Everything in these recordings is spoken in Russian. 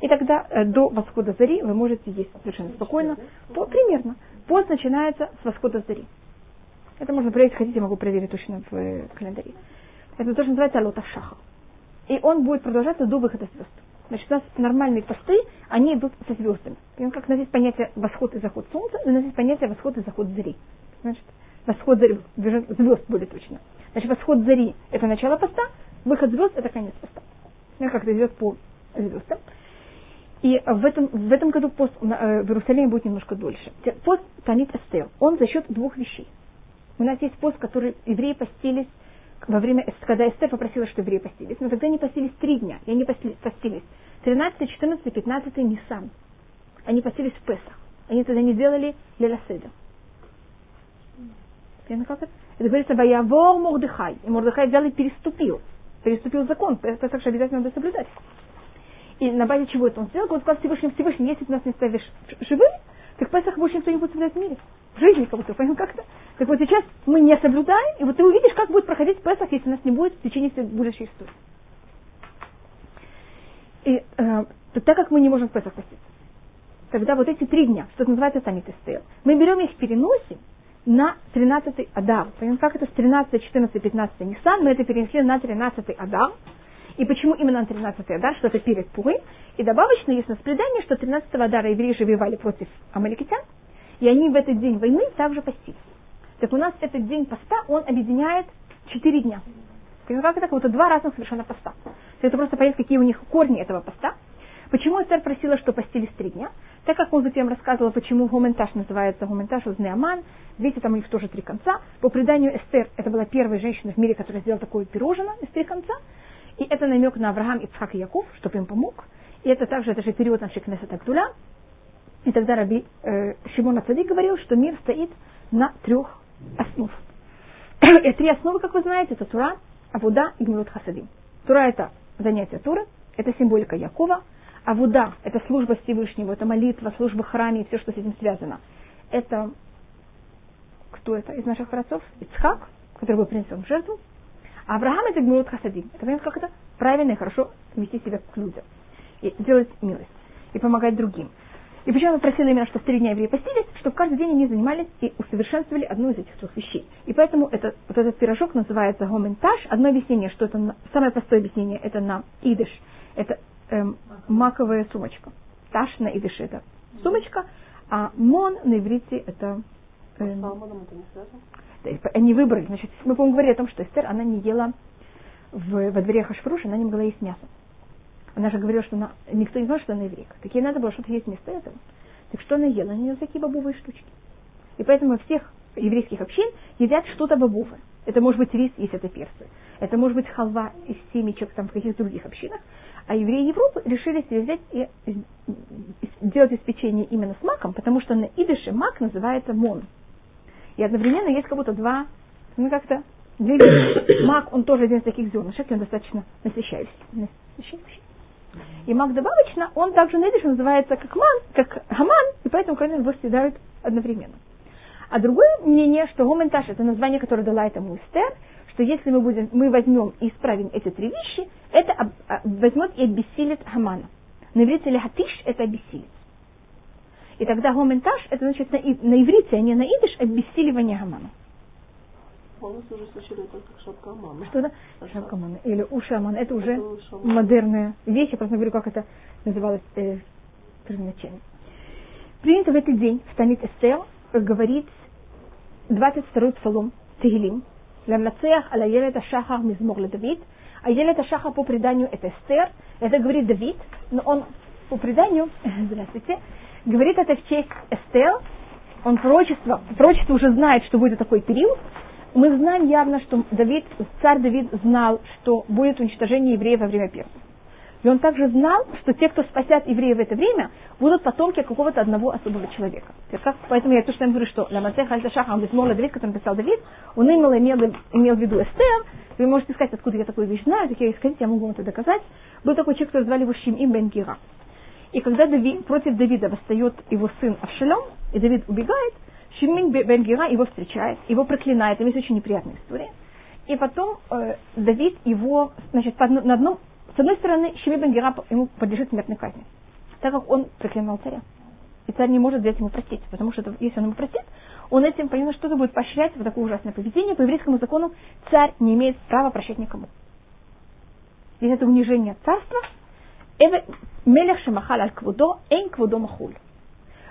И тогда э, до восхода зари вы можете есть совершенно спокойно. По, примерно. Пост начинается с восхода зари. Это можно проверить, хотите, могу проверить точно в э, календаре. Это тоже называется алота шаха. И он будет продолжаться до выхода звезд. Значит, у нас нормальные посты, они идут со звездами. И как у нас есть понятие восход и заход солнца, у нас есть понятие восход и заход зари. Значит, восход зари, звезд будет точно. Значит, восход зари – это начало поста, выход звезд – это конец поста. Ну, как это идет по звездам. И в этом, в этом году пост э, в Иерусалиме будет немножко дольше. Пост Танит Эстер, он за счет двух вещей. У нас есть пост, который евреи постились во время, когда Эстер попросила, что евреи постились. Но тогда они постились три дня, и они постились 13, 14, 15 Нисан. Они постились в Песах. Они тогда не делали Леласеда. Понятно как это? Это говорится Ваявор Мордыхай. И Мордыхай взял и переступил. Переступил закон. Это также обязательно надо соблюдать. И на базе чего это он сделал? Он сказал Всевышний, Всевышний, если ты нас не ставишь живым, так Песах больше никто не будет соблюдать в мире. В жизни как будто, понял как-то. Так вот сейчас мы не соблюдаем, и вот ты увидишь, как будет проходить Песах, если нас не будет в течение всей будущей истории. И э, так как мы не можем в Песах поститься, тогда вот эти три дня, что называется Тамит Эстер, мы берем их, переносим на 13-й Адар. Понимаете, как это с 13, 14, 15 Нисан, мы это перенесли на 13-й Адар. И почему именно на 13-й Адар, что это перед Пуры. И добавочно есть у что 13-го Адара евреи же воевали против амаликитян, и они в этот день войны также постились. Так у нас этот день поста, он объединяет 4 дня. Понимаете, как это? Будто два разных совершенно поста. Это просто понять, какие у них корни этого поста. Почему Эстер просила, что постились три дня? Так как он затем рассказывала, почему гументаж называется гументаж из Неаман, видите, там у них тоже три конца. По преданию Эстер, это была первая женщина в мире, которая сделала такое пирожное из три конца. И это намек на Авраам, Ицхак и Яков, чтобы им помог. И это также, это же период нашей Кнессета Гдуля. И тогда Раби э, Шимон Ацади говорил, что мир стоит на трех основ. И три основы, как вы знаете, это Тура, Авуда и Гмилут Хасадим. Тура это занятие Туры, это символика Якова, а вуда – это служба Всевышнего, это молитва, служба храме и все, что с этим связано. Это кто это из наших праотцов? Ицхак, который был принесен в жертву. Авраам – это Гмурут Хасадим. Это как это? Правильно и хорошо вести себя к людям. И делать милость. И помогать другим. И почему я просила именно, что в три дня евреи постились, чтобы каждый день они занимались и усовершенствовали одну из этих трех вещей. И поэтому это, вот этот пирожок называется гоментаж. Одно объяснение, что это, самое простое объяснение, это на идыш. Это эм, маковая сумочка. Таш на идыше это сумочка, а мон на иврите это... Эм, они выбрали, значит, мы, по-моему, говорили о том, что Эстер, она не ела в, во дворе Хашфруш, она не могла есть мясо. Она же говорила, что она, никто не знал, что она еврейка. Так ей надо было что-то есть вместо этого. Так что она ела? Она ела всякие бобовые штучки. И поэтому всех еврейских общин едят что-то бобовое. Это может быть рис, если это перцы. Это может быть халва из семечек там, в каких-то других общинах. А евреи Европы решили себе взять и делать испечение именно с маком, потому что на идыше мак называется мон. И одновременно есть как будто два, ну как-то две вещи. Мак, он тоже один из таких зернышек, и он достаточно насыщающий. насыщающий. И мак добавочно, он также на идыше называется как ман, как хаман, и поэтому, конечно, его съедают одновременно. А другое мнение, что гоментаж это название, которое дала этому Эстер, что если мы, будем, мы возьмем и исправим эти три вещи, это а, возьмет и обессилит Хамана. На иврите лехатиш это обессилит. И тогда гоментаж, это значит на, на иврите, а не на идыш, обессиливание Хамана. Полностью уже это как шапка Амана. Что да? Шапка Амана. Или уши Амана. Это уже это модерная вещь. Я просто говорю, как это называлось э, первоначально. Принято в этот день в Танит Эстер говорить 22-й псалом Тегелим. Лямнацеях аля елет ашахар мизмор Давид. А елет ашахар по преданию это Эстер. Это говорит Давид, но он по преданию, здравствуйте, говорит это в честь Эстер. Он пророчество, пророчество уже знает, что будет такой период. Мы знаем явно, что Давид, царь Давид знал, что будет уничтожение евреев во время персов. И он также знал, что те, кто спасят евреев в это время, будут потомки какого-то одного особого человека. Поэтому я то, что я говорю, что Ламасеха Альташаха, он Бесмола Давид, который написал Давид, он имел, имел, имел в виду Эстер. Вы можете сказать, откуда я такую вещь знаю, так я сказать, я могу вам это доказать. Был такой человек, который звали его Шимим Бен Гира. И когда Давид, против Давида восстает его сын Авшалом, и Давид убегает, Шимин Бен Гира его встречает, его проклинает, там есть очень неприятная история. И потом э, Давид его, значит, на одном с одной стороны, Шими Бен Гера ему подлежит смертной казни. так как он проклинал царя. И царь не может взять ему простить, потому что если он ему простит, он этим, понимает, что-то будет поощрять в такое ужасное поведение. По еврейскому закону царь не имеет права прощать никому. И это унижение царства. Мелех шамахал аль квудо, эйн квудо махуль.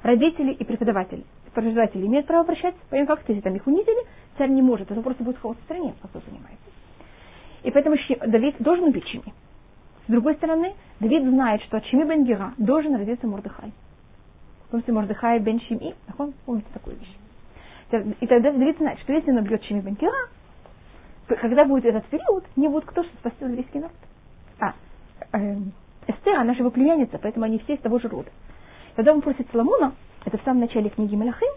Родители и преподаватели. Преподаватели имеют право прощаться, поэтому как если там их унизили, царь не может. Это просто будет хаос в стране, как вы понимаете. И поэтому Давид должен убить Шими. С другой стороны, Давид знает, что от Шими бен Гера должен родиться Мордыхай. Помните Мордыхай бен Шими? Помните такую вещь? И тогда Давид знает, что если он убьет Шими бен Гера, когда будет этот период, не будет кто, что спасет еврейский народ. А, э, Эстер, она же его племянница, поэтому они все из того же рода. Когда он просит Соломона, это в самом начале книги Малахим,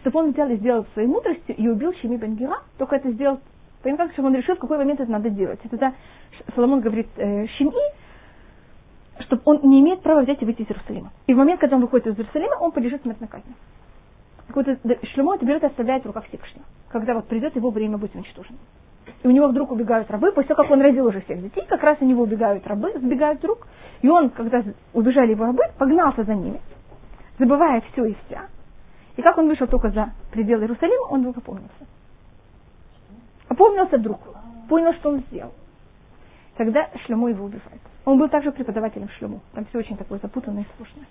чтобы он взял и сделал своей мудростью и убил Шими бен Гера, только это сделал Понимаете, чтобы он решил, в какой момент это надо делать. И тогда Соломон говорит э, Шим'i, чтобы он не имеет права взять и выйти из Иерусалима. И в момент, когда он выходит из Иерусалима, он подлежит смертной казни. Так вот, Шлемо это берет и оставляет в руках Всевышнего, когда вот придет его время быть уничтоженным. И у него вдруг убегают рабы, после того, как он родил уже всех детей, как раз у него убегают рабы, сбегают вдруг. И он, когда убежали его рабы, погнался за ними, забывая все и вся. И как он вышел только за пределы Иерусалима, он вдруг опомнился. Опомнился вдруг, понял, что он сделал. Тогда Шлему его убивает. Он был также преподавателем Шлему. Там все очень такое запутанное и сложное.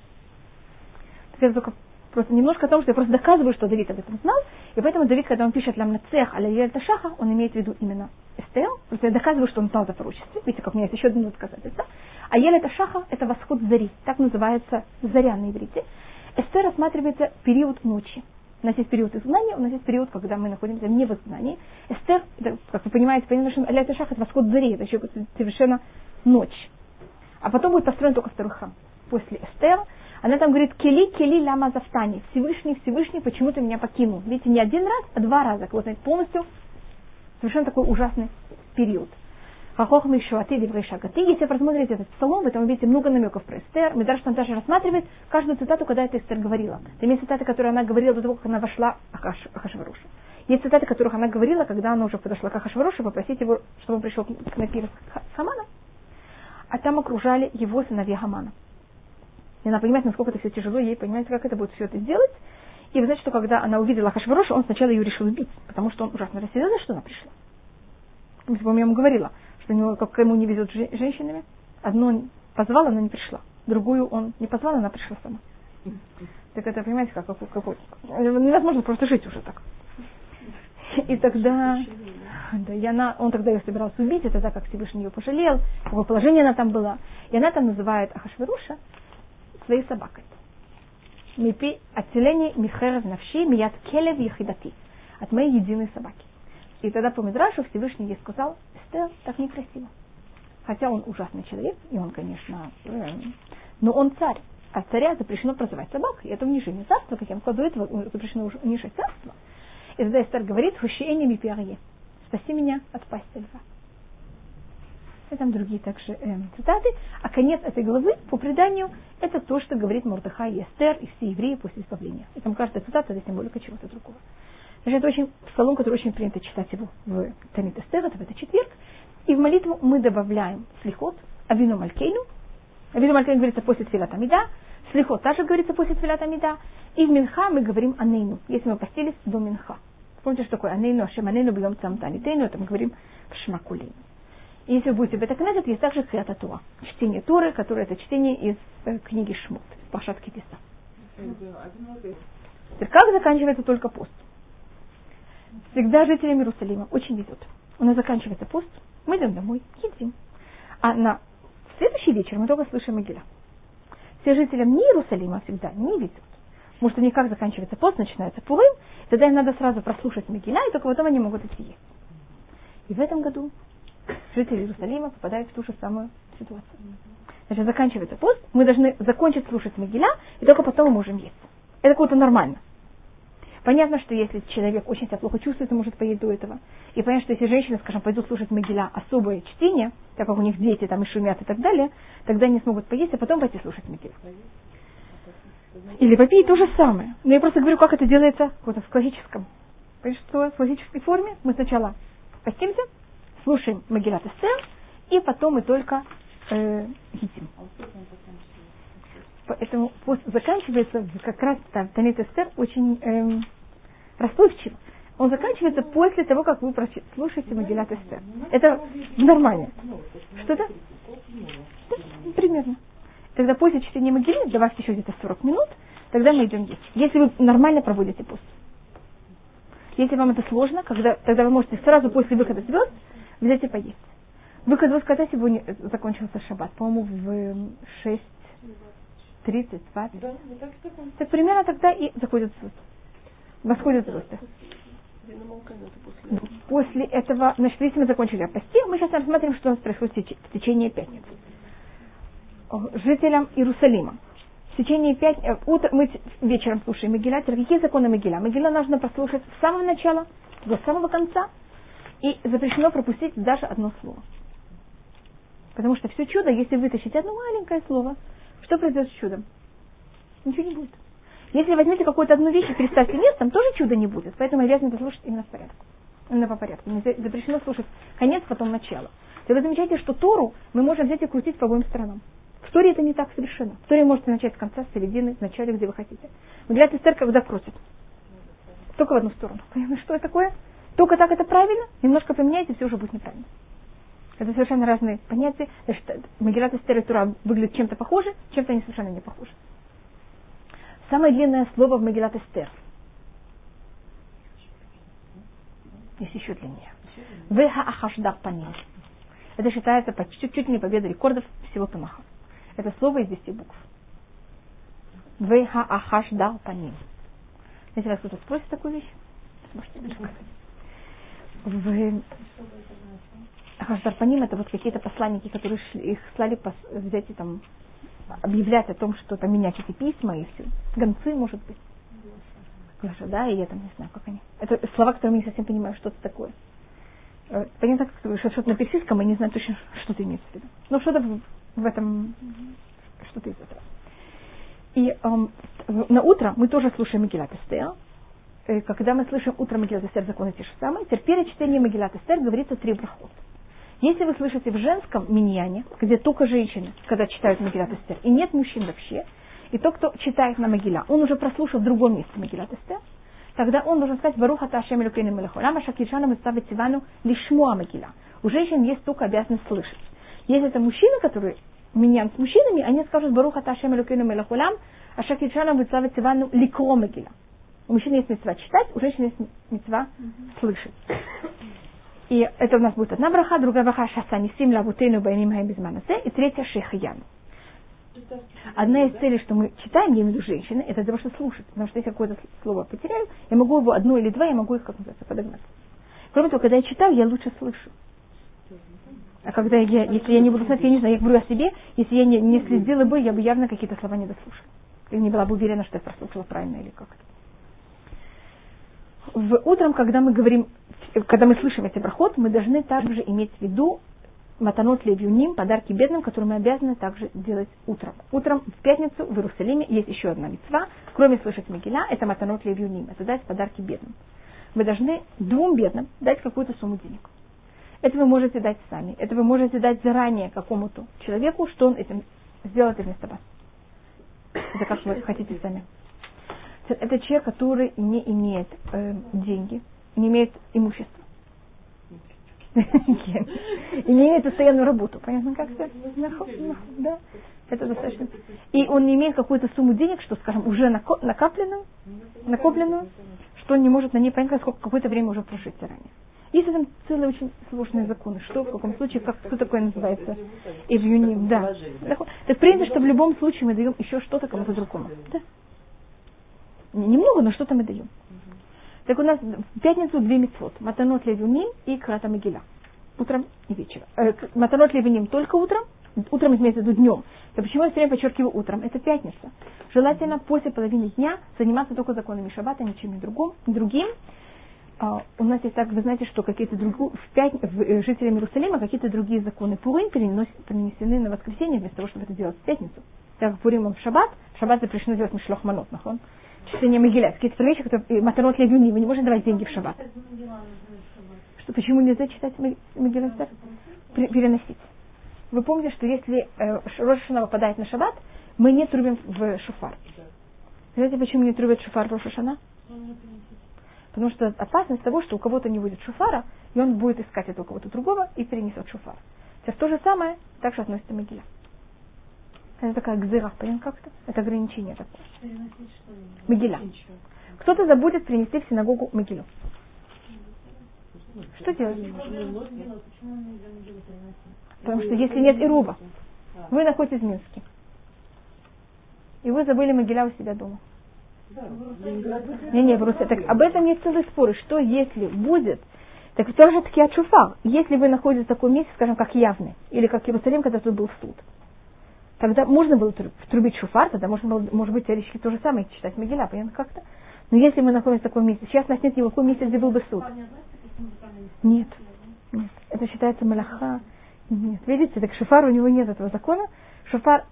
Так это только просто немножко о том, что я просто доказываю, что Давид об этом знал, и поэтому Давид, когда он пишет «Лям нацех аля ель ташаха», он имеет в виду именно Эстер, просто я доказываю, что он знал это пророчество, видите, как у меня есть еще одно доказательство. А ель ташаха – это восход зари, так называется заря на иврите. Эстер рассматривается период ночи. У нас есть период изгнания, у нас есть период, когда мы находимся не в изгнании. Эстер, это, как вы понимаете, понимаете, что Аля Шах это восход зари, это еще совершенно ночь. А потом будет построен только второй храм. После Эстер она там говорит, кели, кели, ляма зафтани. Всевышний, Всевышний, почему ты меня покинул? Видите, не один раз, а два раза. Вот полностью совершенно такой ужасный период. Хахохам еще аты ливрей шагаты. Если вы посмотрите этот псалом, вы там увидите много намеков про Эстер. Медраш там даже рассматривает каждую цитату, когда эта Эстер говорила. Там есть цитаты, которые она говорила до того, как она вошла Ахаш, Ахашваруша. Есть цитаты, которых она говорила, когда она уже подошла к Ахашварушу, попросить его, чтобы он пришел к напиру Хамана. А там окружали его сыновья Хамана. И она понимает, насколько это все тяжело, ей понимает, как это будет все это сделать. И вы знаете, что когда она увидела Хашвароша, он сначала ее решил убить, потому что он ужасно рассердился, что она пришла. Помните, я ему говорила, что у него, как ему не везет с женщинами. Одну он позвал, она не пришла. Другую он не позвал, она пришла сама. Так это, понимаете, как какой, какой невозможно просто жить уже так. И тогда, да, и она, он тогда ее собирался убить, и тогда как Всевышний ее пожалел, какое положение она там была. И она там называет Ахашверуша своей собакой. Мипи отселение Михеров навши мият келев ехидати. От моей единой собаки. И тогда по Мидрашу Всевышний ей сказал, Эстер, так некрасиво. Хотя он ужасный человек, и он, конечно, э, но он царь. А царя запрещено прозывать собак. И это унижение царства, как я вам сказала, этого запрещено унижать царство. И тогда Эстер говорит, хущение ми спаси меня от пасти льва. И там другие также э, цитаты. А конец этой главы, по преданию, это то, что говорит Мордыхай и Эстер и все евреи после избавления. И там каждая цитата это символика чего-то другого. Значит, это очень псалом, который очень принято читать его в Танит Эстер, это в этот четверг. И в молитву мы добавляем слихот, авину малькейну. Авину малькейну говорится после тфилата мида. Слихот также говорится после тфилата мида. И в Минха мы говорим анейну, если мы постились до Минха. Помните, что такое анейну, ашем анейну, бьем цамтанитейну, это мы говорим в шмакулейну. Если вы будете Бетакнезет, есть также Хриата Туа. Чтение Торы, которое это чтение из э, книги Шмот, Пашат Китиса. Как заканчивается только пост? всегда жителям Иерусалима очень везет. У нас заканчивается пост, мы идем домой, едим. А на следующий вечер мы только слышим Могиля. Все жителям не Иерусалима всегда не везет. Потому что у них как заканчивается пост, начинается Пурым, тогда им надо сразу прослушать Могиля, и только потом они могут идти есть. И в этом году жители Иерусалима попадают в ту же самую ситуацию. Значит, заканчивается пост, мы должны закончить слушать Могиля, и только потом мы можем есть. Это какое-то нормально. Понятно, что если человек очень себя плохо чувствует, он может поесть до этого. И понятно, что если женщины, скажем, пойдут слушать Могиля особое чтение, так как у них дети там и шумят и так далее, тогда они смогут поесть, а потом пойти слушать Могилю. Или попить то же самое. Но я просто говорю, как это делается вот в классическом. Понимаешь, что в классической форме мы сначала постимся, слушаем Могилат Эстер, и потом мы только э, едим. Поэтому пост заканчивается как раз там, Танит Эстер очень эм, расплывчиво. Он заканчивается после того, как вы слушаете Магилат Эстер. Это нормально. Что-то? Да, примерно. Тогда после чтения Магилы, добавьте еще где-то 40 минут, тогда мы идем есть. Если вы нормально проводите пост. Если вам это сложно, когда, тогда вы можете сразу после выхода звезд взять и поесть. Выход звезд когда сегодня закончился шаббат? По-моему, в 6 30, 20. Да, так, так примерно тогда и заходят звезды. Восходят звезды. После этого, значит, если мы закончили о посте, мы сейчас рассмотрим, что у нас происходит в течение пятницы. Жителям Иерусалима. В течение пять, э, мы вечером слушаем Могила. Какие законы Могила? Могила нужно прослушать с самого начала до самого конца. И запрещено пропустить даже одно слово. Потому что все чудо, если вытащить одно маленькое слово, что произойдет с чудом? Ничего не будет. Если возьмете какую-то одну вещь и переставьте местом, тоже чуда не будет. Поэтому обязаны послушать именно в порядке. Именно по порядку. Не запрещено слушать конец, потом начало. И вы замечаете, что Тору мы можем взять и крутить по обоим сторонам. В Торе это не так совершенно. В Торе можете начать с конца, с середины, в начале, где вы хотите. Выделяет Эстер, когда крутит. Только в одну сторону. Понимаете, что это такое? Только так это правильно, немножко поменяйте, все уже будет неправильно. Это совершенно разные понятия. Значит, Магилат и Тура выглядят чем-то похожи, чем-то они совершенно не похожи. Самое длинное слово в Магилат Эстер. Есть еще длиннее. Веха Ахашдах Паним. Это считается почти чуть не победа рекордов всего Тамаха. Это слово из 10 букв. Веха Ахашдах Паним. Если вас кто-то спросит такую вещь, сможете рассказать. В Хашдарпаним это вот какие-то посланники, которые шли, их слали пос, взять и там объявлять о том, что там менять эти письма и все. Гонцы, может быть. Глаша, да, и я там не знаю, как они. Это слова, которые мы не совсем понимаю, что это такое. Э, понятно, как ты что-то на персидском, и не знаю точно, что ты имеешь в виду. Но что-то в, в этом, что-то из этого. И эм, на утро мы тоже слушаем Мегилат Эстер. Э, когда мы слышим утром Мегилат Эстер, законы те же самые, теперь перед чтением Мегилат Эстер говорится три брахот. Если вы слышите в женском миньяне, где только женщины, когда читают Магилат Эстер, и нет мужчин вообще, и тот, кто читает на Могила, он уже прослушал в другом месте Магилат Эстер, тогда он должен сказать «Баруха Ташем Элюкейну Мелехолама Шакиршану Митставит Сивану Лишмуа Могила». У женщин есть только обязанность слышать. Если это мужчины, которые миньян с мужчинами, они скажут «Баруха Ташем Элюкейну Мелехолам Ашакиршану Митставит Сивану Ликро Могила». У мужчин есть мецва читать, у женщин есть мецва слышать. И это у нас будет одна браха, другая браха шасанисим лавутейну байним хаим безманасе, и третья шехаян. Одна из целей, что мы читаем, я имею в виду женщины, это для того, чтобы слушать. Потому что если я какое-то слово потеряю, я могу его одно или два, я могу их, как называется, подогнать. Кроме того, когда я читаю, я лучше слышу. А когда я, если я не буду знать, я не знаю, я говорю о себе, если я не, не следила бы, я бы явно какие-то слова не дослушала. Я не была бы уверена, что я прослушала правильно или как-то. В утром, когда мы говорим когда мы слышим эти брахот, мы должны также иметь в виду матанот левюним, подарки бедным, которые мы обязаны также делать утром. Утром в пятницу в Иерусалиме есть еще одна мецва, кроме слышать Мегиля, это матанот левюним, это дать подарки бедным. Вы должны двум бедным дать какую-то сумму денег. Это вы можете дать сами, это вы можете дать заранее какому-то человеку, что он этим сделает вместо вас. Это как вы хотите сами. Это человек, который не имеет э, деньги, не имеет имущества. И не имеет постоянную работу. Понятно, как это? Да. Это достаточно. И он не имеет какую-то сумму денег, что, скажем, уже накопленную, накопленную, что он не может на ней понять, сколько какое-то время уже прожить ранее. Есть там целые очень сложные законы. Что, в каком случае, как, что такое называется? Ивюним, да. Так принято, что в любом случае мы даем еще что-то кому-то другому. Да. Немного, но что-то мы даем. Так у нас в пятницу две мецвод. Матанот левиним и крата мегила. Утром и вечером. Э, матанот левиним только утром, утром имеется в виду днем. И почему я все время подчеркиваю утром? Это пятница. Желательно после половины дня заниматься только законами шаббата, ничем другом, другим. А, у нас есть так, вы знаете, что какие-то другие, в пять, в, э, жителям Иерусалима какие-то другие законы Пурим перенесены на воскресенье, вместо того, чтобы это делать в пятницу. Так как Пурим он в шаббат, в шаббат запрещено делать мишлохманот, нахон чтение Могиля, какие-то вещи, которые Матанот Левюни, вы не можете давать деньги в шаббат. Что, почему нельзя читать Могиластер? Переносить. Вы помните, что если э, Рошашана выпадает на шаббат, мы не трубим в шуфар. Знаете, почему не трубят шуфар в Рошашана? Потому что опасность того, что у кого-то не будет шуфара, и он будет искать этого кого-то другого и перенесет шуфар. Сейчас то же самое также относится к Могиле. Это такая гзыра, понятно как-то? Это ограничение такое. Могиля. Кто-то забудет принести в синагогу Могилю. Что делать? Потому что если нет Ируба, вы находитесь в Минске, и вы забыли Могиля у себя дома. Не, не, просто так об этом есть целый спор. Что если будет, так тоже таки от. Если вы находитесь в таком месте, скажем, как Явный, или как Иерусалим, когда тут был суд, тогда можно было трубить шуфар, тогда можно было, может быть, теоретически то же самое читать Могиля, понятно как-то? Но если мы находимся в таком месте, сейчас у нас нет никакого места, где был бы суд. Нет, нет. Это считается малаха. Нет. Видите, так шуфар у него нет этого закона. Шуфар,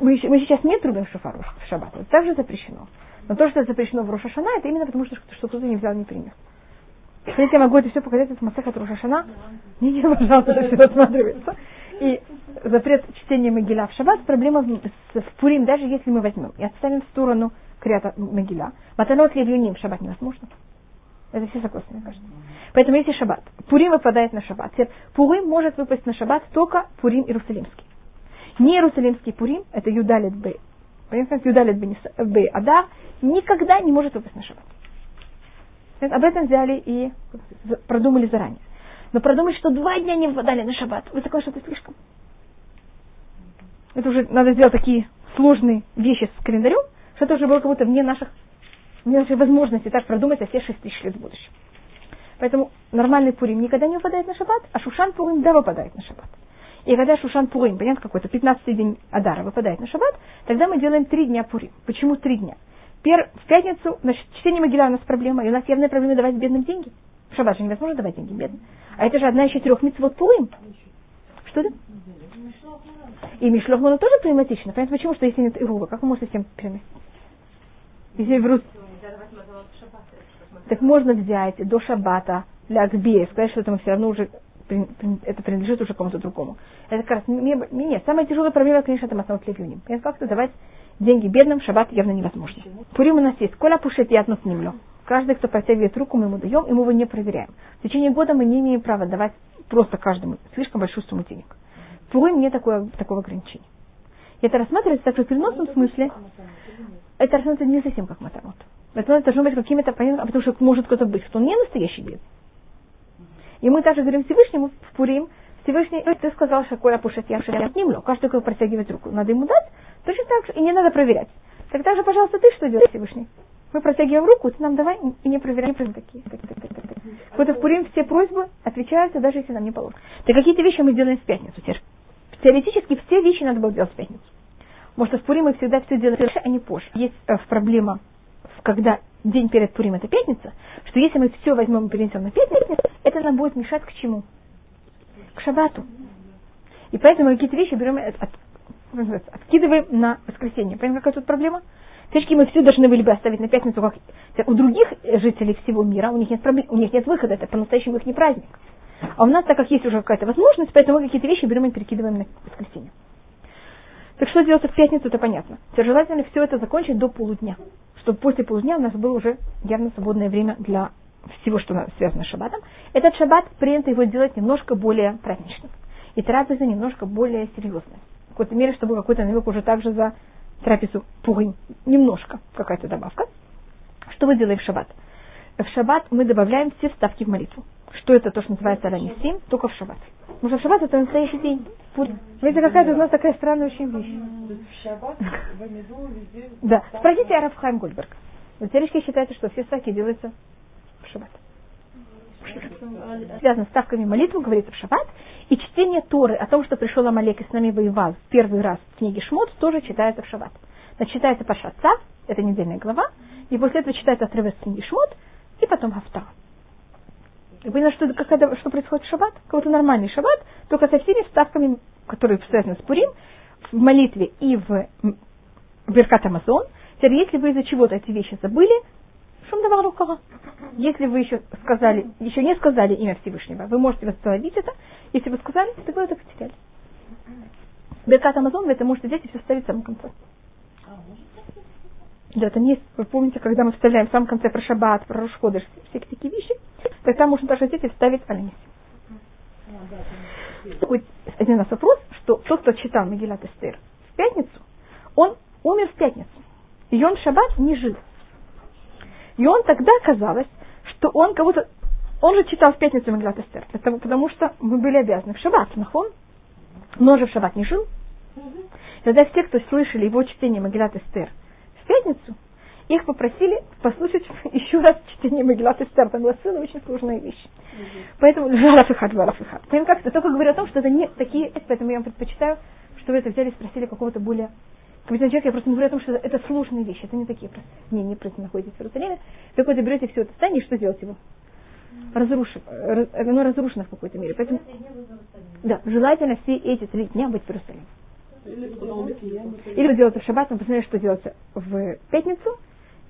мы, еще, мы сейчас не трубим шуфар в шаббат. Это также запрещено. Но то, что запрещено в Рошашана, это именно потому, что, что кто-то не взял, не принес. Если я могу это все показать, это Масеха Рошашана, не, не, пожалуйста, это все рассматривается. И запрет чтения Могила в шаббат, проблема в, в Пурим, даже если мы возьмем и отставим в сторону Криата Могила. Матанот Левюним в шаббат невозможно. Это все согласны, мне кажется. Поэтому если шаббат, Пурим выпадает на шаббат. Пурим может выпасть на шаббат только Пурим Иерусалимский. Не Иерусалимский Пурим, это Юдалит Б. Понимаете, Юдалит Б. Адар никогда не может выпасть на шаббат. Об этом взяли и продумали заранее. Но продумать, что два дня не выпадали на шаббат, вы такое что-то слишком. Это уже надо сделать такие сложные вещи с календарем, что это уже было как будто вне наших, вне нашей возможности так продумать о все шесть тысяч лет в будущем. Поэтому нормальный Пурим никогда не выпадает на шаббат, а Шушан Пурим да выпадает на шаббат. И когда Шушан Пурим, понятно, какой-то 15 день Адара выпадает на шаббат, тогда мы делаем три дня Пурим. Почему три дня? Пер, в пятницу, значит, чтение Могила у нас проблема, и у нас явная проблема давать бедным деньги. В шаббат же невозможно давать деньги бедным. А это же одна из четырех митцвот Пурим. Что это? И Мишлохману тоже проблематично. Понятно почему? Что если нет Ирува, как вы можете всем переносить? Если в Рус... Так можно взять до шаббата для Акбея, сказать, что это мы все равно уже это принадлежит уже кому-то другому. Это как раз не, нет. Самая тяжелая проблема, конечно, это маснот левюним. Как-то давать деньги бедным в шаббат явно невозможно. Пурим у нас есть. Коля пушит я с ним Каждый, кто протягивает руку, мы ему даем, и мы его не проверяем. В течение года мы не имеем права давать просто каждому слишком большую сумму денег. Пурим нет такого, такого ограничения. И это рассматривается также в переносном смысле. Это рассматривается не совсем как матамот. Это должно быть какими-то понятно, потому что может кто-то быть, кто не настоящий бедный. И мы также говорим Всевышнему в Пурим, Всевышний, ты сказал, что Коля пушит я шарят немлю. Каждый, кто протягивает руку, надо ему дать, точно так же, и не надо проверять. Тогда же, пожалуйста, ты что делаешь, Всевышний? Мы протягиваем руку, ты нам давай и не проверяй такие. Вот в Пурим все просьбы отвечаются, даже если нам не положено. Так какие-то вещи мы делаем в пятницу. Теоретически все вещи надо было делать в пятницу. Может, в Пурим мы всегда все делаем раньше, а не позже. Есть э, проблема, когда день перед Пурим это пятница, что если мы все возьмем и перенесем на пятницу, это нам будет мешать к чему? К шабату. И поэтому какие-то вещи берем, от, от, откидываем на воскресенье. Понимаете, какая тут проблема? Фишки мы все должны были бы оставить на пятницу, как у других жителей всего мира, у них нет проблем, у них нет выхода, это по-настоящему их не праздник. А у нас, так как есть уже какая-то возможность, поэтому мы какие-то вещи берем и перекидываем на воскресенье. Так что делать в пятницу, это понятно. Теперь желательно все это закончить до полудня, чтобы после полудня у нас было уже явно свободное время для всего, что связано с шаббатом. Этот шаббат принято его делать немножко более праздничным. И трапеза немножко более серьезная. В какой-то мере, чтобы какой-то намек уже также за трапезу пурим. Немножко какая-то добавка. Что мы делаем в шаббат? В шаббат мы добавляем все вставки в молитву. Что это то, что называется ранисим, только в шаббат. Потому что в шаббат это настоящий день. Видите, какая-то у нас такая странная очень вещь. В шаббат, везде... Да. Спросите Арафхайм Гольберг. Теоретически считается, что все стаки делаются в шаббат. Связано с ставками молитвы, говорится в шаббат. И чтение Торы о том, что пришел Амалек и с нами воевал в первый раз в книге Шмот, тоже читается в шаббат. Значит, читается Пашат Цав, это недельная глава, и после этого читается отрывок с книги Шмот, и потом Хафтар. Вы что, как что происходит в шаббат? Какой-то нормальный шаббат, только со всеми вставками, которые связаны с Пурим, в молитве и в Беркат Амазон. Теперь, если вы из-за чего-то эти вещи забыли, шум давар рукава. Если вы еще сказали, еще не сказали имя Всевышнего, вы можете восстановить это. Если вы сказали, то вы это потеряли. Беркат Амазон, вы это можете взять и все ставить в самом конце. Да, там есть, вы помните, когда мы вставляем в самом конце про шаббат, про Рушходыш, все такие вещи, тогда можно даже взять и вставить алимис. Вот один раз вопрос, что тот, кто читал Мегилат Эстер в пятницу, он умер в пятницу. И он в шаббат не жил. И он тогда казалось, что он кого-то... Он же читал в пятницу Мегилат Эстер, потому, потому что мы были обязаны в шаббат, нахон. Но же в шаббат не жил. Тогда все, кто слышали его чтение Магилат Эстер в пятницу, их попросили послушать еще раз чтение Магилат Эстер. Там была целая очень сложная вещь. Поэтому Рафихат, Рафихат. Понимаете, как это только говорю о том, что это не такие, поэтому я вам предпочитаю, что вы это взяли и спросили какого-то более Капитан человек, я просто говорю о том, что это сложные вещи, это не такие просто. Не, не просто находитесь в Иерусалиме. Так вот, берете все это здание, и что делать его? Разрушив, раз, оно разрушено в какой-то мере. Поэтому, да, желательно все эти три дня быть в Иерусалиме. Или вы делаете в шаббат, мы посмотрели, что делается в пятницу.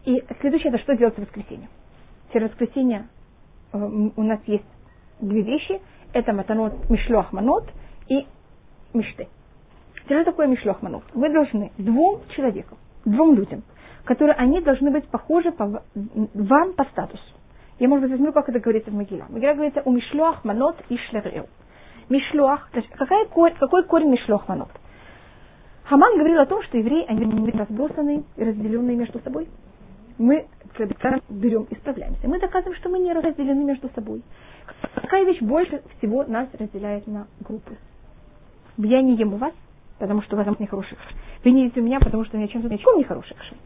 И следующее, это что делается в воскресенье. Через воскресенье э, у нас есть две вещи. Это матанот, мишлох манот и мишты. Что такое мишлох манот? Вы должны двум человекам, двум людям, которые они должны быть похожи по, вам по статусу. Я, может быть, возьму, как это говорится в Могиле. В Могиле говорится у мишлох манот и шлеврил. Мишлох, какой, какой корень мишлох манот? Хаман говорил о том, что евреи, они не разбросаны и разделенные между собой. Мы берем и справляемся. Мы доказываем, что мы не разделены между собой. Какая вещь больше всего нас разделяет на группы? Я не ем у вас, потому что у вас нехороший кашель. Вы не едите у меня, потому что у меня чем-то ничего нехороший кашель.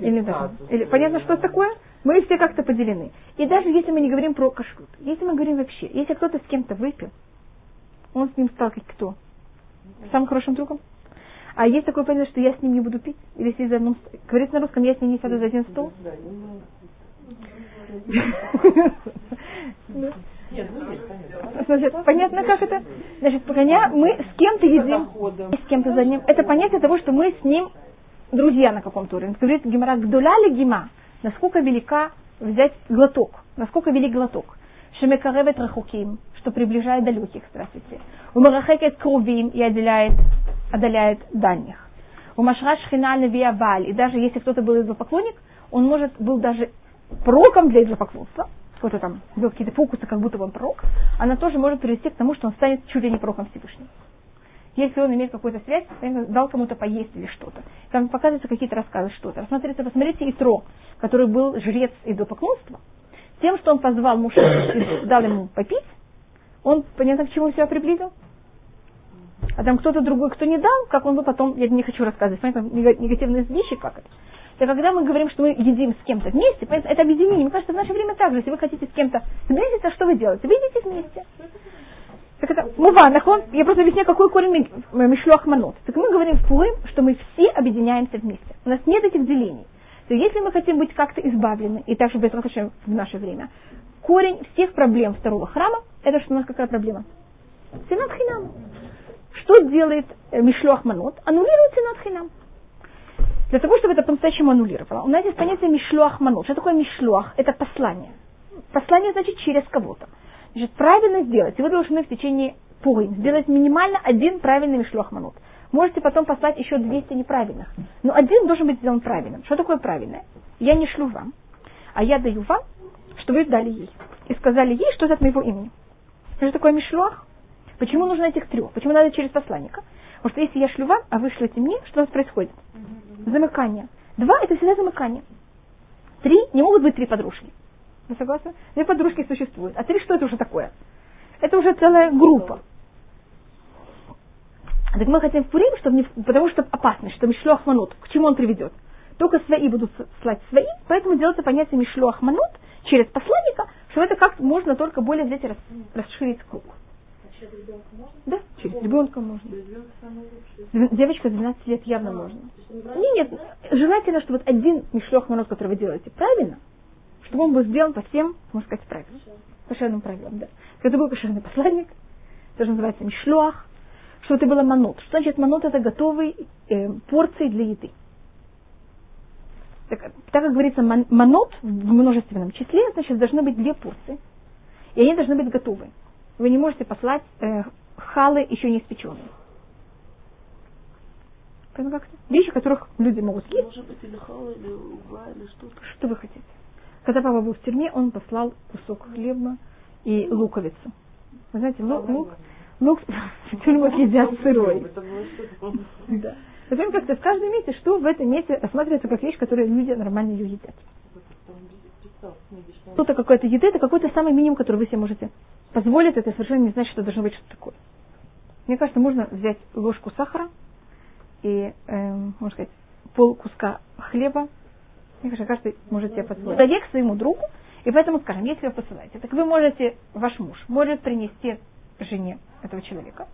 Или, да. Или понятно, что это такое? Мы все как-то поделены. И даже если мы не говорим про кашрут, если мы говорим вообще, если кто-то с кем-то выпил, он с ним стал как кто? Самым хорошим другом? А есть такое понятие, что я с ним не буду пить? Или сидеть за одном Говорит на русском, я с ним не сяду за один стол? Значит, понятно, как это? Значит, пока мы с кем-то едим, с кем-то за ним. Это понятие того, что мы с ним друзья на каком-то уровне. Говорит Гимара, гдуля ли гима? Насколько велика взять глоток? Насколько велик глоток? Шемекаревет рахуким, что приближает далеких, здравствуйте. Умарахекет крувим и отделяет, отдаляет дальних. У Машраш Хинальна Виабаль, и даже если кто-то был идолопоклонник, он может был даже пророком для идолопоклонства, какой-то там был какие-то фокусы, как будто он пророк, она тоже может привести к тому, что он станет чуть ли не пророком Всевышнего. Если он имеет какую-то связь, дал кому-то поесть или что-то. Там показываются какие-то рассказы, что-то. Рассмотрите, посмотрите Итро, который был жрец идолопоклонства, тем, что он позвал мужа и дал ему попить, он, понятно, к чему себя приблизил? А там кто-то другой, кто не дал, как он бы потом, я не хочу рассказывать, понятно, негативные вещи, как это. И когда мы говорим, что мы едим с кем-то вместе, это объединение. Мне кажется, в наше время также, если вы хотите с кем-то сблизиться, что вы делаете? Вы едите вместе. Так это мува, нахон, я просто объясняю, какой корень мишлох манот. Так мы говорим в Пурим, что мы все объединяемся вместе. У нас нет этих делений. То если мы хотим быть как-то избавлены, и также без в наше время, корень всех проблем второго храма, это что у нас какая проблема? Сенат хинам. Что делает э, Мишлох Манот? Аннулирует хинам. Для того, чтобы это по-настоящему аннулировало. У нас есть понятие Мишлох Манот. Что такое Мишлох? Это послание. Послание значит через кого-то. Значит, правильно сделать. И вы должны в течение Пурим сделать минимально один правильный Мишлох Манот. Можете потом послать еще 200 неправильных. Но один должен быть сделан правильным. Что такое правильное? Я не шлю вам, а я даю вам, что вы дали ей. И сказали ей, что это от моего имени. Что такое мишлуах? Почему нужно этих трех? Почему надо через посланника? Потому что если я шлю вам, а вы шлете мне, что у нас происходит? Замыкание. Два – это всегда замыкание. Три – не могут быть три подружки. Вы согласны? Две подружки существуют. А три что это уже такое? Это уже целая группа. Так мы хотим в Пурим, чтобы не, потому что опасно, что Мишлох Манут, к чему он приведет? Только свои будут слать свои, поэтому делается понятие Мишлох Манут через посланника, что это как можно только более взять и рас, расширить круг. Да, через ребенка можно. Девочка 12 лет явно а, можно. Нет, нет, желательно, чтобы вот один мишлох манот, который вы делаете, правильно, чтобы он был сделан по всем, можно сказать, правилам. Кошерным правилам, да. Это был кошерный посланник, это же называется мишлох, что это было манот. Что значит манот? Это готовые э, порции для еды. Так, так как говорится манот в множественном числе, значит должны быть две порции. И они должны быть готовы. Вы не можете послать э, халы еще не испеченные. Как? Вещи, которых люди могут съесть. Может быть, или хала, или угла, или что-то. Что вы хотите? Когда папа был в тюрьме, он послал кусок хлеба и луковицу. Вы знаете, лук, лук, лук в тюрьмах едят сырой. Да. Затем как-то в каждом месте, что в этом месте рассматривается как вещь, которую люди нормально ее едят. Что-то какое-то еды, это какой-то самый минимум, который вы себе можете позволить, это совершенно не значит, что должно быть что-то такое. Мне кажется, можно взять ложку сахара и, эм, можно сказать, пол куска хлеба. Мне кажется, каждый может себе позволить. Человек своему другу, и поэтому, скажем, если вы посылаете, так вы можете, ваш муж может принести жене этого человека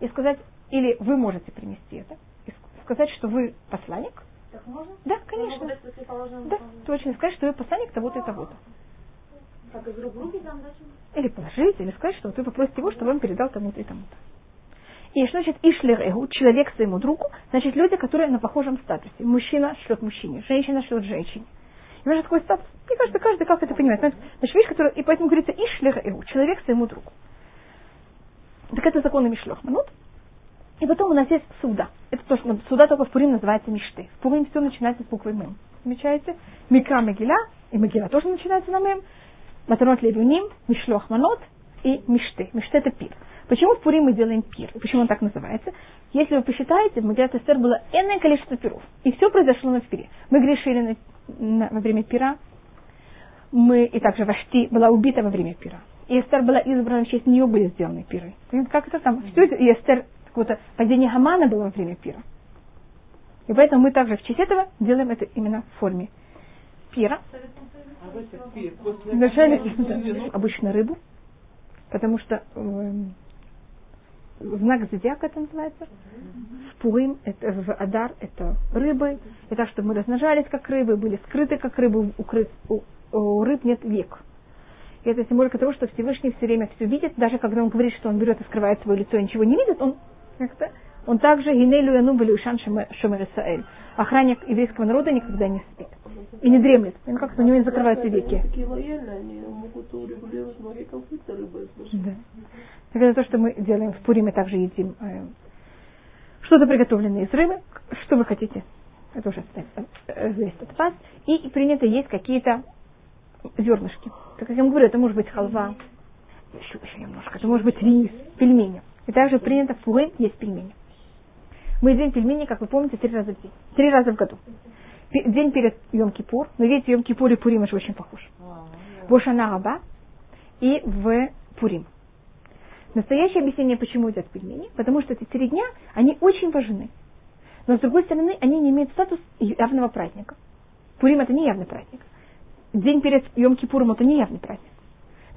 и сказать, или вы можете принести это, и сказать, что вы посланник. Так можно? Да, конечно. Положено, Да, точно. Сказать, что вы посланник того-то и того-то. Как из рук в руки там дальше? Или положить, или сказать, что вот вы попросите его, чтобы он передал тому-то и тому-то. И что значит ишлер эгу, человек своему другу, значит люди, которые на похожем статусе. Мужчина шлет мужчине, женщина шлет женщине. И же такой статус. Мне кажется, каждый как это понимает. Значит, вещь, которая, и поэтому говорится ишлер эгу, человек своему другу. Так это законы Мишлох Манут. И потом у нас есть суда. Это то, что суда только в Пурим называется мишты. В Пурим все начинается с буквы Мем. Замечаете? Микра Мегила, и Мегила тоже начинается на Мем. Матанот Левюним, Мишлох Манот и Мишты. Мишты это пир. Почему в Пурим мы делаем пир? И почему он так называется? Если вы посчитаете, в Магилат Эстер было энное количество пиров. И все произошло на пире. Мы грешили на, на, во время пира. Мы, и также Вашти была убита во время пира. И Эстер была избрана, в честь нее были сделаны пиры. Как это там? Все это, и Эстер, какое-то падение Хамана было во время пира. И поэтому мы также в честь этого делаем это именно в форме А после Вначале обычно рыбу, потому что э, знак зодиака это называется. В Пурим, это, в Адар это рыбы. И так, чтобы мы размножались как рыбы, были скрыты как рыбы, укрыт, у, у рыб нет век. И это символика того, что Всевышний все время все видит, даже когда он говорит, что он берет и скрывает свое лицо и ничего не видит, он как-то он также Гинелю Яну Белюшан Шомер Исаэль. Охранник еврейского народа никогда не спит. И не дремлет. Он как-то у него не закрываются веки. Да. Это то, что мы делаем в Пуриме, также едим э, что-то приготовленное из рыбы. Что вы хотите? Это уже э, зависит от вас. И принято есть какие-то зернышки. Так как я вам говорю, это может быть халва, еще, еще немножко, это может быть рис, пельмени. И также принято в есть пельмени. Мы едим пельмени, как вы помните, три раза в день. Три раза в году. День перед Йом-Кипур. Но видите, Йом-Кипур и Пурим же очень похож. В Ошана Раба и в Пурим. Настоящее объяснение, почему едят пельмени, потому что эти три дня, они очень важны. Но с другой стороны, они не имеют статус явного праздника. Пурим это не явный праздник. День перед Йом Кипуром это не явный праздник.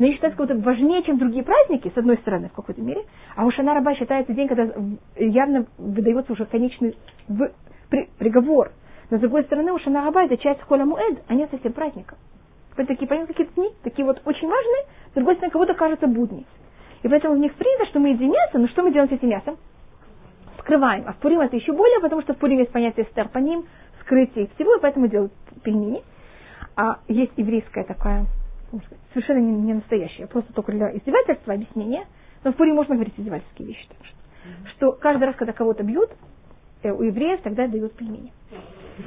Но они считаются как-то важнее, чем другие праздники, с одной стороны, в какой-то мере. А у Шана Раба считается день, когда явно выдается уже конечный в- при- приговор. Но с другой стороны, у Шана Раба это часть Холя Муэд, а не совсем праздника. Вот такие, понятно, какие-то дни, такие вот очень важные, с другой стороны, кого-то кажется будни. И поэтому в них принято, что мы едим мясо, но что мы делаем с этим мясом? Скрываем. А в Пурим это еще более, потому что в Пурим есть понятие стер по скрытие всего, и поэтому делают пельмени. А есть еврейская такая, совершенно не, не настоящая, просто только для издевательства объяснение. Но в Пурим можно говорить издевательские вещи. Так что, что каждый раз, когда кого-то бьют, э, у евреев тогда дают пельмени.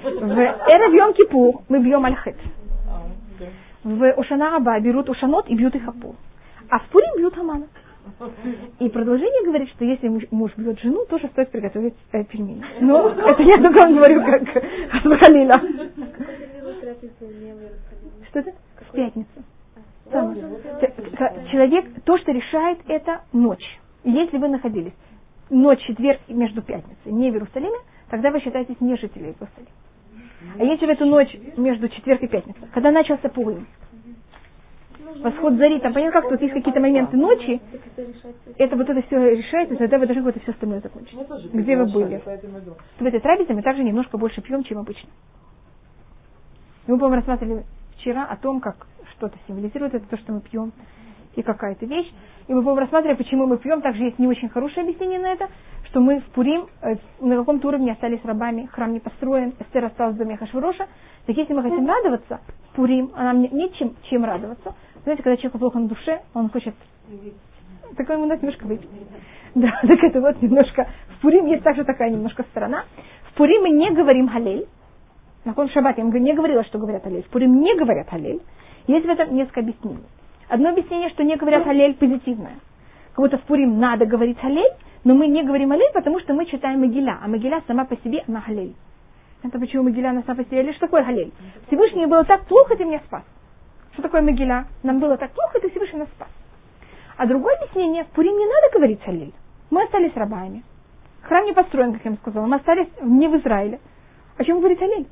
В Эрев Йом Кипур мы бьем альхет. В Ошана Аба берут ушанот и бьют их пол. А в Пурим бьют Амана. И продолжение говорит, что если муж, муж бьет жену, тоже стоит приготовить э, пельмени. Но это я только вам говорю, как Халила. Что это? В пятницу. Самое. Человек, то, что решает, это ночь. Если вы находились ночь, четверг и между пятницей не в Иерусалиме, тогда вы считаетесь не жителей Иерусалима. А если в эту ночь между четверг и пятницей, когда начался Пурим, восход зари, там понятно, как тут есть какие-то моменты ночи, это вот это все решается, тогда вы должны вот это все остальное закончить. Тоже Где вы были? В этой трапезе мы также немножко больше пьем, чем обычно. Мы, по-моему, рассматривали вчера о том, как что-то символизирует это то, что мы пьем, и какая-то вещь. И мы, по-моему, рассматривали, почему мы пьем. Также есть не очень хорошее объяснение на это, что мы в Пурим э, на каком-то уровне остались рабами, храм не построен, Эстер осталась в доме Хашвироша. Так если мы хотим радоваться Пурим, а нам не- нечем чем радоваться, знаете, когда человеку плохо на душе, он хочет такой у нас немножко выпить. Да, так это вот немножко. В Пурим есть также такая немножко сторона. В Пурим мы не говорим халель. На ком шаббат я не говорила, что говорят халель. В Пурим не говорят халель. Есть в этом несколько объяснений. Одно объяснение, что не говорят халель позитивное. Как будто в Пурим надо говорить халель, но мы не говорим халель, потому что мы читаем Могиля. А Могиля сама по себе, она халель. Это почему Могиля на сама по себе. Или что такое халель? Всевышний было так плохо, ты меня спас. Что такое Могиля? Нам было так плохо, ты Всевышний нас спас. А другое объяснение, в Пурим не надо говорить халель. Мы остались рабами. Храм не построен, как я вам сказала. Мы остались не в Израиле. О чем говорит Алель?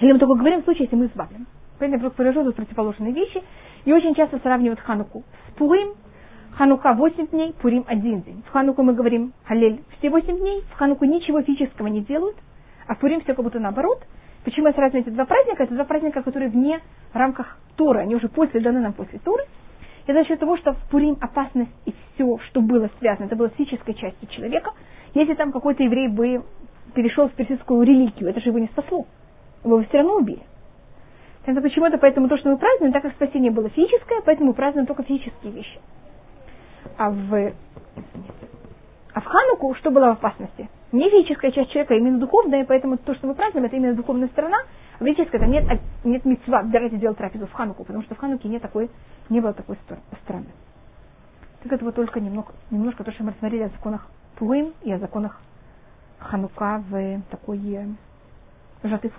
Или мы только говорим в случае, если мы избавлены. Я вдруг привожу тут противоположные вещи. И очень часто сравнивают Хануку с Пурим. Ханука 8 дней, Пурим 1 день. В Хануку мы говорим Халель все 8 дней. В Хануку ничего физического не делают. А в Пурим все как будто наоборот. Почему я сравниваю эти два праздника? Это два праздника, которые вне рамках Торы. Они уже после даны нам после Торы. Это за счет того, что в Пурим опасность и все, что было связано, это было с физической частью человека. Если там какой-то еврей бы перешел в персидскую религию, это же его не спасло. Его бы все равно убили. Это почему-то, поэтому то, что мы празднуем, так как спасение было физическое, поэтому мы празднуем только физические вещи. А в, а в Хануку что было в опасности? Не физическая часть человека, а именно духовная, поэтому то, что мы празднуем, это именно духовная сторона, в Египте это нет, нет мецва, давайте делать трапезу в Хануку, потому что в Хануке нет такой, не было такой страны. Так это вот только немного, немножко то, что мы рассмотрели о законах Пуим и о законах Ханука в такой э, сжатой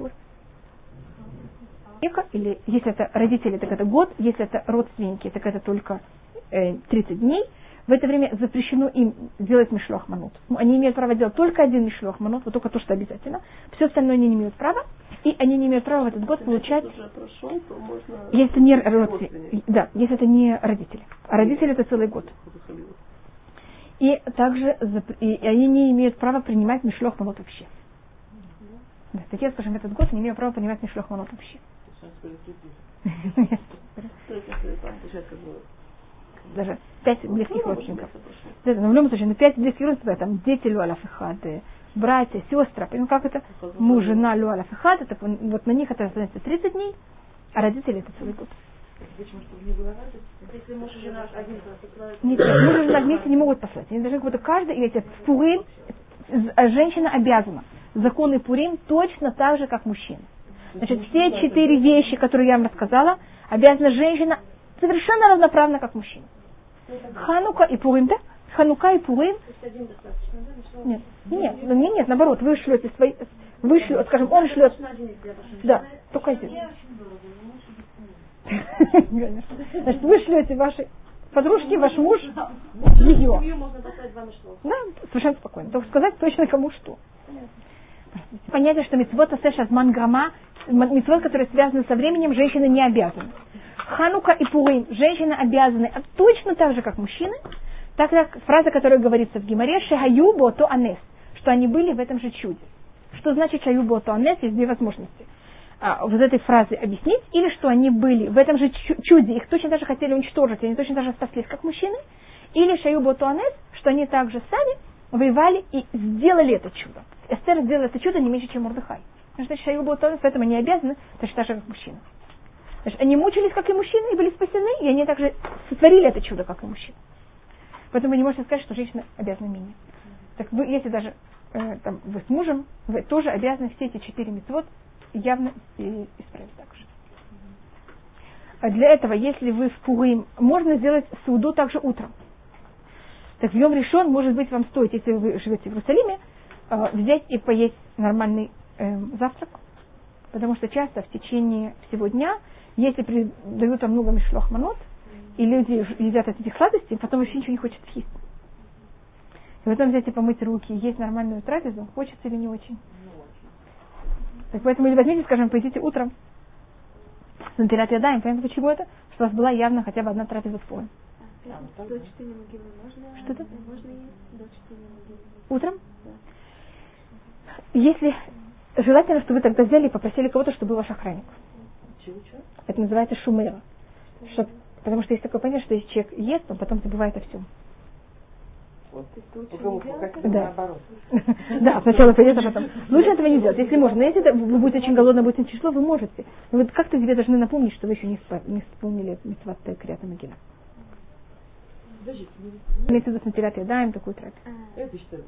форме. Или если это родители, так это год, если это родственники, так это только э, 30 дней – в это время запрещено им делать мишлох манут. Ну, они имеют право делать только один мишлох манут, вот только то, что обязательно. Все остальное они не имеют права. И они не имеют права в этот год получать... Прошел, если это не родственники. Да, если это не родители. А родители это целый год. И также и они не имеют права принимать мишлох манут вообще. Да, такие, скажем, этот год не имеют права принимать мишлох манут вообще даже пять близких родственников. Да, но в любом случае, ну пять близких родственников, там дети Люалафихады, братья, сестры, ну как это? Муж, жена Люалафихады, так вот на них это останется 30 дней, а родители это целый год. Почему, чтобы не было Если муж и жена один Нет, муж и жена вместе не могут послать. Они должны как будто каждый, или в Пурим женщина обязана. Законы Пурим точно так же, как мужчина. Значит, все четыре вещи, которые я вам рассказала, обязана женщина совершенно равноправно, как мужчина. Ханука и Пурим, да? Ханука и Пурим. Нет, нет, ну, нет, нет, наоборот, вы шлете свои, вы шлете, скажем, он шлет. Да, только один. Значит, вы шлете ваши подружки, ваш муж, ее. Да, совершенно спокойно. Только сказать точно кому что. Понятие, что митцвот асеш азман грама, митцвот, которые связаны со временем, женщины не обязаны. Ханука и Пурим женщины обязаны точно так же, как мужчины, так как фраза, которая говорится в Гимаре, Шехаю то анес, что они были в этом же чуде. Что значит Шаю то анес? Есть две возможности. А, вот этой фразы объяснить, или что они были в этом же чуде, их точно так же хотели уничтожить, они точно так же спаслись, как мужчины, или Шаю то анес, что они также сами воевали и сделали это чудо. Эстер сделала это чудо не меньше, чем Мордыхай. Значит, Шаю то анес, поэтому они обязаны точно так же, как мужчины. Значит, они мучились, как и мужчины, и были спасены, и они также сотворили это чудо, как и мужчины. Поэтому вы не можете сказать, что женщина обязана менее. Так вы, если даже э, там, вы с мужем, вы тоже обязаны все эти четыре мецвод явно и, исправить так же. А для этого, если вы в Пурим, можно сделать суду также утром. Так в Йом решен, может быть, вам стоит, если вы живете в Иерусалиме, э, взять и поесть нормальный э, завтрак. Потому что часто в течение всего дня если дают там много мишлох манот, и люди едят от этих сладостей, потом вообще ничего не хочет есть. И потом взять и помыть руки, есть нормальную трапезу, хочется или не очень. Так поэтому или возьмите, скажем, пойдите утром с Натилят Ядаем, понятно почему это? Что у вас была явно хотя бы одна трапеза в поле. Что-то? Утром? Если желательно, чтобы вы тогда взяли и попросили кого-то, чтобы был ваш охранник. Это называется шумера. Что, потому что есть такое понятие, что если человек ест, он потом забывает о всем. Вот. Да. да, сначала поест, а потом. Лучше этого не делать, если можно. Но если вы будете очень голодны, будет очень тяжело, вы можете. Но вы как-то себе должны напомнить, что вы еще не, не вспомнили Митцват Могила. Подождите, Имеется в виду с Натилят Ядаем, такую трапезу.